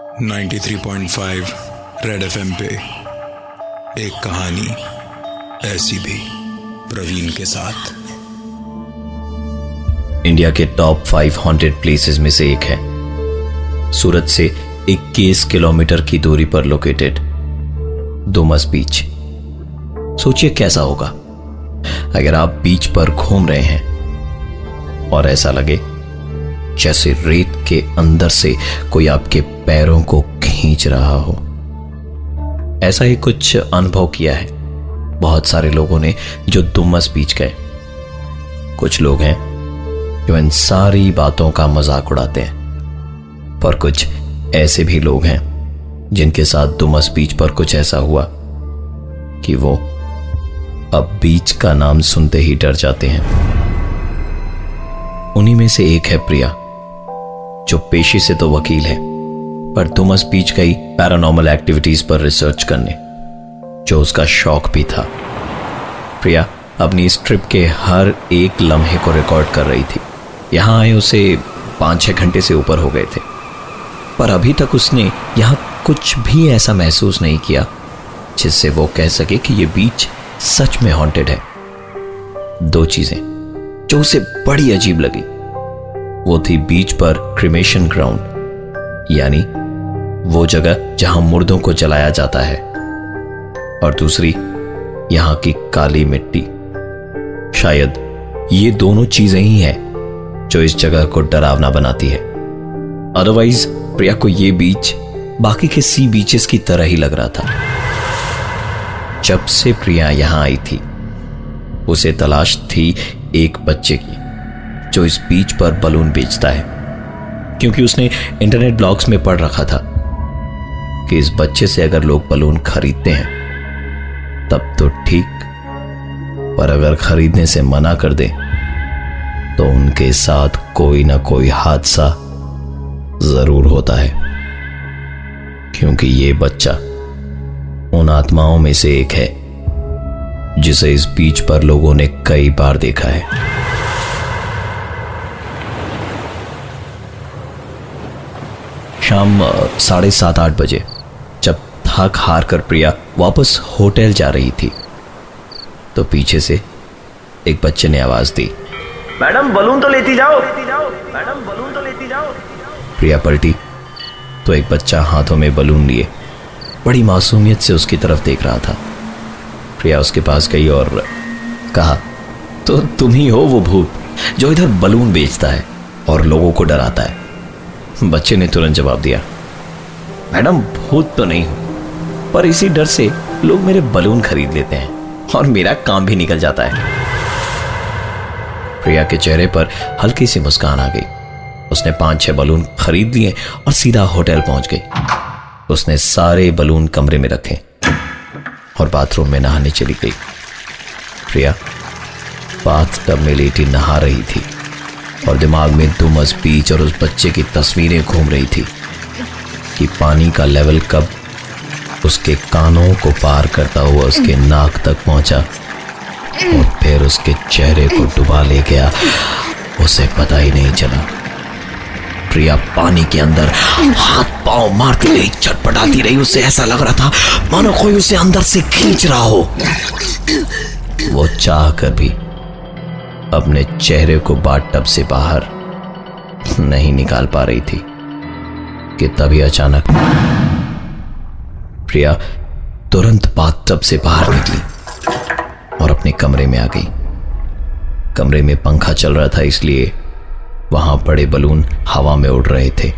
93.5 red FM पे एक कहानी ऐसी भी प्रवीण के साथ। इंडिया के टॉप फाइव हॉन्टेड प्लेसेस में से एक है। सूरत से 21 किलोमीटर की दूरी पर लोकेटेड दुमस बीच सोचिए कैसा होगा। अगर आप बीच पर घूम रहे हैं और ऐसा लगे जैसे रेत के अंदर से कोई आपके पैरों को खींच रहा हो। ऐसा ही कुछ अनुभव किया है। बहुत सारे लोगों ने जो दुमस बीच गए। कुछ लोग हैं जो इन सारी बातों का मज़ाक उड़ाते हैं। पर कुछ ऐसे भी लोग हैं जिनके साथ दुमस बीच पर कुछ ऐसा हुआ कि वो अब बीच का नाम सुनते ही डर जाते हैं। उन्हीं में से एक है प्रिया। जो पेशे से तो वकील है, पर दुमस बीच गई पैरानॉर्मल एक्टिविटीज़ पर रिसर्च करने, जो उसका शौक भी था। प्रिया, अपनी इस ट्रिप के हर एक लम्हे को रिकॉर्ड कर रही थी। यहाँ आए उसे पाँच छह घंटे से ऊपर हो गए थे। पर अभी तक उसने यहाँ कुछ भी ऐसा महसूस नहीं किया, जिससे वो कह सके कि यह बीच सच में हॉन्टेड है। दो चीज़ें, जो उसे बड़ी अजीब लगी। वो थी बीच पर क्रिमेशन ग्राउंड यानी वो जगह जहाँ मुर्दों को जलाया जाता है। और दूसरी, यहाँ की काली मिट्टी। शायद ये दोनों चीज़ें ही हैं जो इस जगह को डरावना बनाती है। अदरवाइज़ प्रिया को यह बीच बाकी के सी बीचेस की तरह ही लग रहा था। जब से प्रिया यहाँ आई थी, उसे तलाश थी एक बच्चे की। जो इस बीच पर बलून बेचता है, क्योंकि उसने इंटरनेट ब्लॉग्स में पढ़ रखा था कि इस बच्चे से अगर लोग बलून खरीदते हैं, तब तो ठीक। पर अगर खरीदने से मना कर दे तो उनके साथ कोई ना कोई हादसा ज़रूर होता है, क्योंकि ये बच्चा उन आत्माओं में से एक है, जिसे इस बीच पर लोगों ने कई बार देखा है। शाम साढ़े सात आठ बजे जब थक हार कर प्रिया वापस होटल जा रही थी। तो पीछे से एक बच्चे ने आवाज़ दी। मैडम बलून तो लेती जाओ। मैडम बलून तो लेती जाओ। प्रिया पलटी तो एक बच्चा हाथों में बलून लिए बड़ी मासूमियत से उसकी तरफ़ देख रहा था। प्रिया उसके पास गई और कहा तो तुम ही हो वो भूत जो इधर बलून बेचता है और लोगों को डराता है। बच्चे ने तुरंत जवाब दिया, मैडम, भूत तो नहीं हूँ, पर इसी डर से लोग मेरे बलून खरीद लेते हैं और मेरा काम भी निकल जाता है. प्रिया के चेहरे पर हल्की सी मुस्कान आ गई। उसने पाँच छह बलून खरीद लिए और सीधा होटल पहुँच गई। उसने सारे बलून कमरे में रखे और बाथरूम में नहाने चली गई। प्रिया बाथ टब में लेटी नहा रही थी। और दिमाग में दुमस बीच और उस बच्चे की तस्वीरें घूम रही थी कि पानी का लेवल कब उसके कानों को पार करता हुआ उसके नाक तक पहुँचा और फिर उसके चेहरे को डुबा ले गया। उसे पता ही नहीं चला। प्रिया पानी के अंदर हाथ पाँव मारती रही, चटपटाती रही। उसे ऐसा लग रहा था मानो कोई उसे अंदर से खींच रहा हो। वो चाह कर भी अपने चेहरे को बाथटब से बाहर नहीं निकाल पा रही थी कि तभी अचानक प्रिया तुरंत बाथटब से बाहर निकली और अपने कमरे में आ गई। कमरे में पंखा चल रहा था, इसलिए वहाँ पड़े बलून हवा में उड़ रहे थे।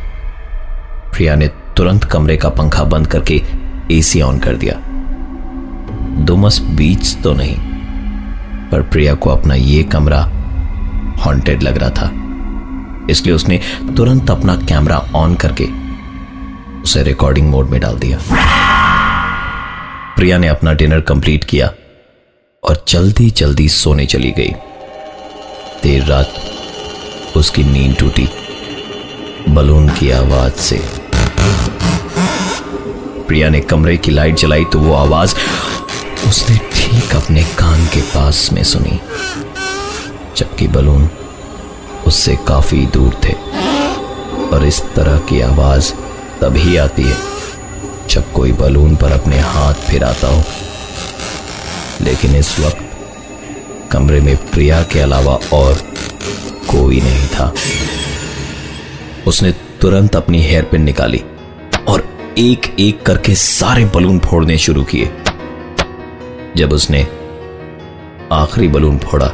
प्रिया ने तुरंत कमरे का पंखा बंद करके एसी ऑन कर दिया। दुमस बीच तो नहीं पर प्रिया को अपना ये कमरा हॉन्टेड लग रहा था। इसलिए उसने तुरंत अपना कैमरा ऑन करके उसे रिकॉर्डिंग मोड में डाल दिया। प्रिया ने अपना डिनर कंप्लीट किया और जल्दी जल्दी सोने चली गई। देर रात उसकी नींद टूटी बलून की आवाज़ से। प्रिया ने कमरे की लाइट जलाई तो वो आवाज़ उसने अपने कान के पास में सुनी, जबकि बलून उससे काफ़ी दूर थे। और इस तरह की आवाज़ तभी आती है, जब कोई बलून पर अपने हाथ फिराता हो। लेकिन इस वक्त कमरे में प्रिया के अलावा और कोई नहीं था। उसने तुरंत अपनी हेयर पिन निकाली और एक एक करके सारे बलून फोड़ने शुरू किए। जब उसने आखिरी बलून फोड़ा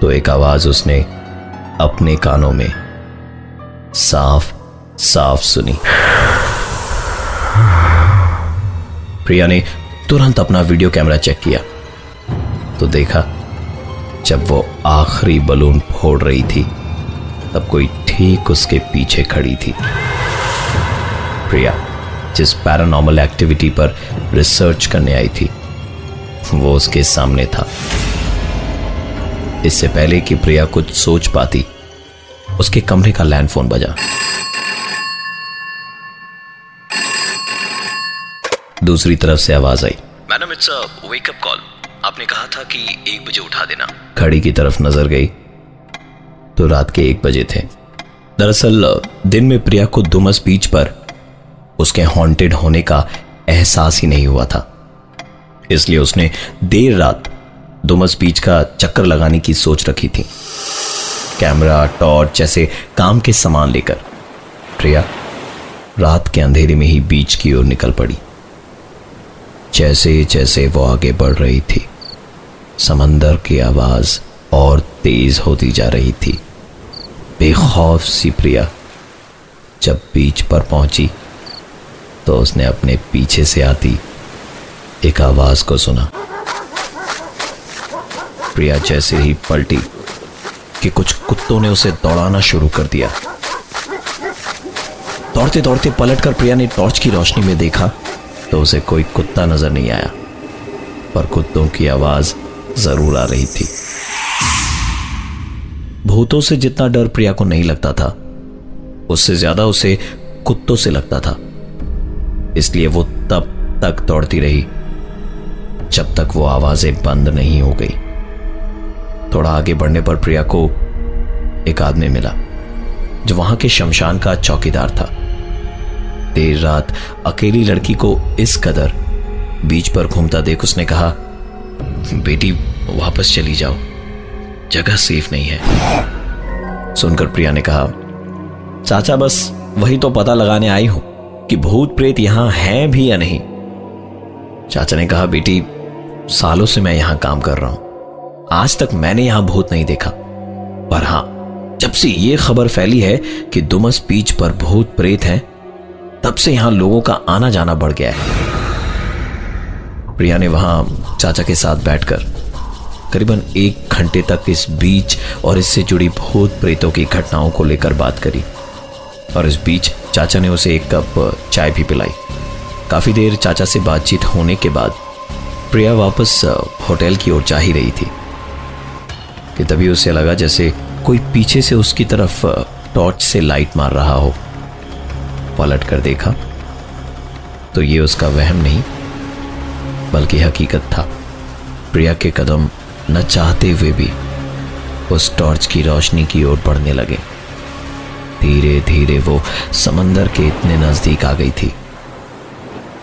तो एक आवाज़ उसने अपने कानों में साफ़ साफ़ सुनी। प्रिया ने तुरंत अपना वीडियो कैमरा चेक किया तो देखा जब वो आखिरी बलून फोड़ रही थी, तब कोई ठीक उसके पीछे खड़ी थी। प्रिया, जिस पैरानॉर्मल एक्टिविटी पर रिसर्च करने आई थी वो उसके सामने था। इससे पहले कि प्रिया कुछ सोच पाती उसके कमरे का लैंडफोन बजा। दूसरी तरफ़ से आवाज़ आई। Madam it's a wake up call आपने कहा था कि एक बजे उठा देना। घड़ी की तरफ़ नज़र गई। तो रात के एक बजे थे। दरअसल दिन में प्रिया को दुमस बीच पर उसके हॉन्टेड होने का एहसास ही नहीं हुआ था। इसलिए उसने देर रात दुमस बीच का चक्कर लगाने की सोच रखी थी। कैमरा, टॉर्च जैसे काम के सामान लेकर। प्रिया रात के अंधेरे में ही बीच की ओर निकल पड़ी। जैसे जैसे वो आगे बढ़ रही थी, समंदर की आवाज़ और तेज होती जा रही थी। बेखौफ सी प्रिया जब बीच पर पहुँची तो उसने अपने पीछे से आती एक आवाज़ को सुना। प्रिया जैसे ही पलटी कि कुछ कुत्तों ने उसे दौड़ाना शुरू कर दिया। दौड़ते दौड़ते पलटकर प्रिया ने टॉर्च की रोशनी में देखा तो उसे कोई कुत्ता नज़र नहीं आया, पर कुत्तों की आवाज़ ज़रूर आ रही थी। भूतों से जितना डर प्रिया को नहीं लगता था, उससे ज़्यादा उसे कुत्तों से लगता था। इसलिए वो तब तक दौड़ती रही। जब तक वो आवाज़ें बंद नहीं हो गई। थोड़ा आगे बढ़ने पर प्रिया को एक आदमी मिला, जो वहाँ के शमशान का चौकीदार था। देर रात अकेली लड़की को इस कदर बीच पर घूमता देख उसने कहा, बेटी, वापस चली जाओ। जगह सेफ़ नहीं है। सुनकर प्रिया ने कहा, चाचा, बस वही तो पता लगाने आई हूँ कि भूत प्रेत यहाँ हैं भी या नहीं? चाचा ने कहा, बेटी सालों से मैं यहाँ काम कर रहा हूँ। आज तक मैंने यहाँ भूत नहीं देखा। पर हाँ, जब से यह खबर फैली है कि दुमस बीच पर भूत प्रेत हैं, तब से यहाँ लोगों का आना जाना बढ़ गया है। प्रिया ने वहाँ चाचा के साथ बैठकर करीबन एक घंटे तक इस बीच और इससे जुड़ी भूत प्रेतों की घटनाओं को लेकर बात करी और इस बीच चाचा ने उसे एक कप चाय भी पिलाई। काफ़ी देर चाचा से बातचीत होने के बाद प्रिया वापस होटल की ओर जा ही रही थी। कि तभी उसे लगा जैसे कोई पीछे से उसकी तरफ़ टॉर्च से लाइट मार रहा हो। पलट कर देखा तो ये उसका वहम नहीं, बल्कि हकीकत था। प्रिया के कदम न चाहते हुए भी उस टॉर्च की रोशनी की ओर बढ़ने लगे। धीरे धीरे वो समंदर के इतने नज़दीक आ गई थी,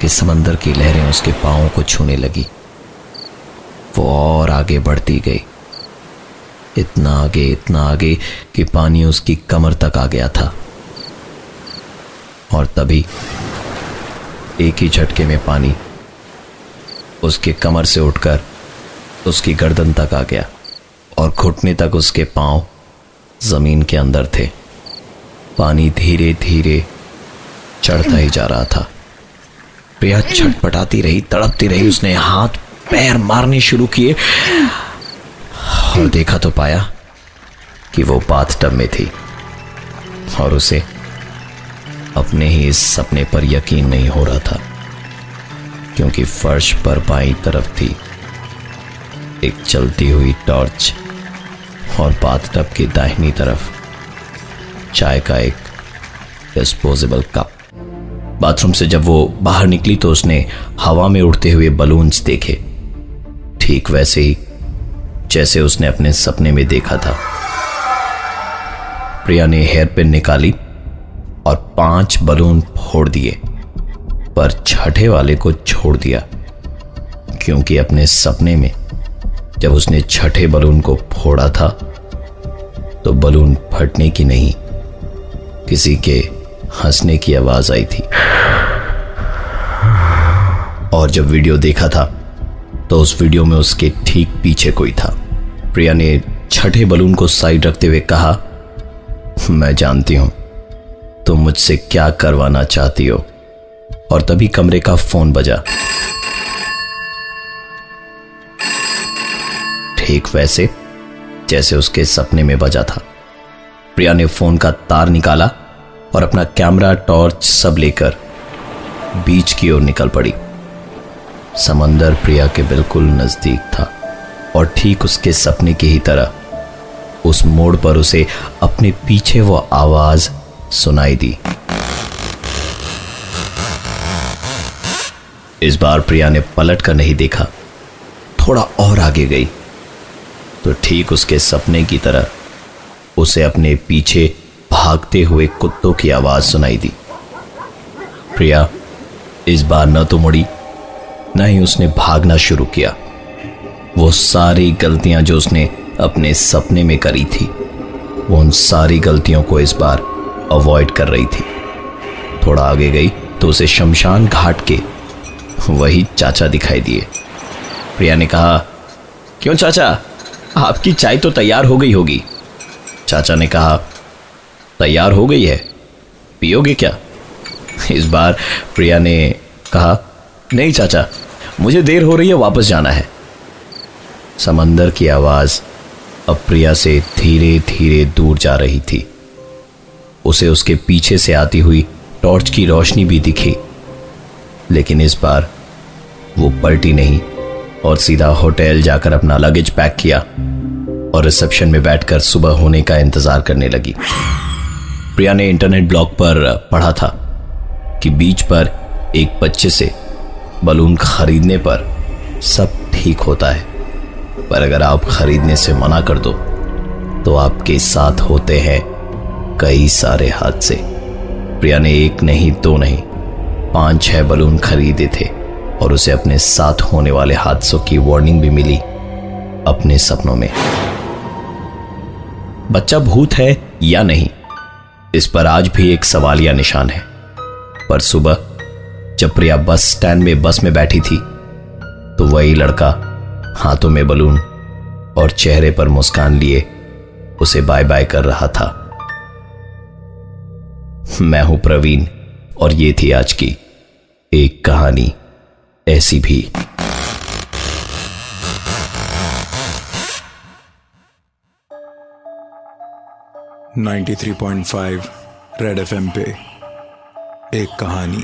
कि समंदर की लहरें उसके पांवों को छूने लगी। वो और आगे बढ़ती गई। इतना आगे इतना आगे कि पानी उसकी कमर तक आ गया था। और तभी एक ही झटके में पानी उसके कमर से उठकर उसकी गर्दन तक आ गया और घुटने तक उसके पाँव ज़मीन के अंदर थे। पानी धीरे धीरे चढ़ता ही जा रहा था। प्रिया छटपटाती रही, तड़पती रही, उसने हाथ पैर मारने शुरू किए। और देखा तो पाया कि वो बाथटब में थी। और उसे अपने ही इस सपने पर यकीन नहीं हो रहा था, क्योंकि फर्श पर बाई तरफ़ थी एक चलती हुई टॉर्च और बाथटब की दाहिनी तरफ़ चाय का एक डिस्पोजेबल कप बाथरूम से जब वो बाहर निकली तो उसने हवा में उड़ते हुए बलून्स देखे। ठीक वैसे ही, जैसे उसने अपने सपने में देखा था। प्रिया ने हेयर पिन निकाली और पाँच बलून फोड़ दिए, पर छठे वाले को छोड़ दिया, क्योंकि अपने सपने में जब उसने छठे बलून को फोड़ा था तो बलून फटने की नहीं, किसी के हंसने की आवाज़ आई थी। और जब वीडियो देखा था तो उस वीडियो में उसके ठीक पीछे कोई था। प्रिया ने छठे बलून को साइड रखते हुए कहा, मैं जानती हूँ, तुम तो मुझसे क्या करवाना चाहती हो। और तभी कमरे का फ़ोन बजा। ठीक वैसे, जैसे उसके सपने में बजा था। प्रिया ने फ़ोन का तार निकाला और अपना कैमरा, टॉर्च सब लेकर बीच की ओर निकल पड़ी। समंदर प्रिया के बिल्कुल नज़दीक था और ठीक उसके सपने की ही तरह उस मोड़ पर उसे अपने पीछे वो आवाज़ सुनाई दी। इस बार प्रिया ने पलट कर नहीं देखा, थोड़ा और आगे गई। तो ठीक उसके सपने की तरह उसे अपने पीछे भागते हुए कुत्तों की आवाज़ सुनाई दी। प्रिया, इस बार न तो मुड़ी। न ही उसने भागना शुरू किया। वो सारी गलतियाँ जो उसने अपने सपने में करी थी, वो उन सारी गलतियों को इस बार अवॉइड कर रही थी। थोड़ा आगे गई तो उसे शमशान घाट के वही चाचा दिखाई दिए। प्रिया ने कहा, क्यों चाचा? आपकी चाय तो तैयार हो गई होगी। चाचा ने कहा, तैयार हो गई है? पियोगे क्या? इस बार प्रिया ने कहा नहीं, चाचा, मुझे देर हो रही है, वापस जाना है। समंदर की आवाज़ अब प्रिया से धीरे धीरे दूर जा रही थी। उसे उसके पीछे से आती हुई टॉर्च की रोशनी भी दिखी। लेकिन इस बार वो पलटी नहीं और सीधा होटल जाकर अपना लगेज पैक किया और रिसेप्शन में बैठकर सुबह होने का इंतज़ार करने लगी। प्रिया ने इंटरनेट ब्लॉग पर पढ़ा था कि बीच पर एक बच्चे से बलून खरीदने पर सब ठीक होता है। पर अगर आप खरीदने से मना कर दो तो आपके साथ होते हैं कई सारे हादसे। प्रिया ने एक नहीं, दो नहीं, पाँच, छह बलून खरीदे थे और उसे अपने साथ होने वाले हादसों की वार्निंग भी मिली अपने सपनों में। बच्चा भूत है या नहीं, इस पर आज भी एक सवाल या निशान है। पर सुबह जब प्रिया बस स्टैंड में बस में बैठी थी तो वही लड़का हाथों में बलून और चेहरे पर मुस्कान लिए उसे बाय बाय कर रहा था। मैं हूँ प्रवीण और ये थी आज की एक कहानी ऐसी भी। Ninety three point five red F M पे, एक कहानी।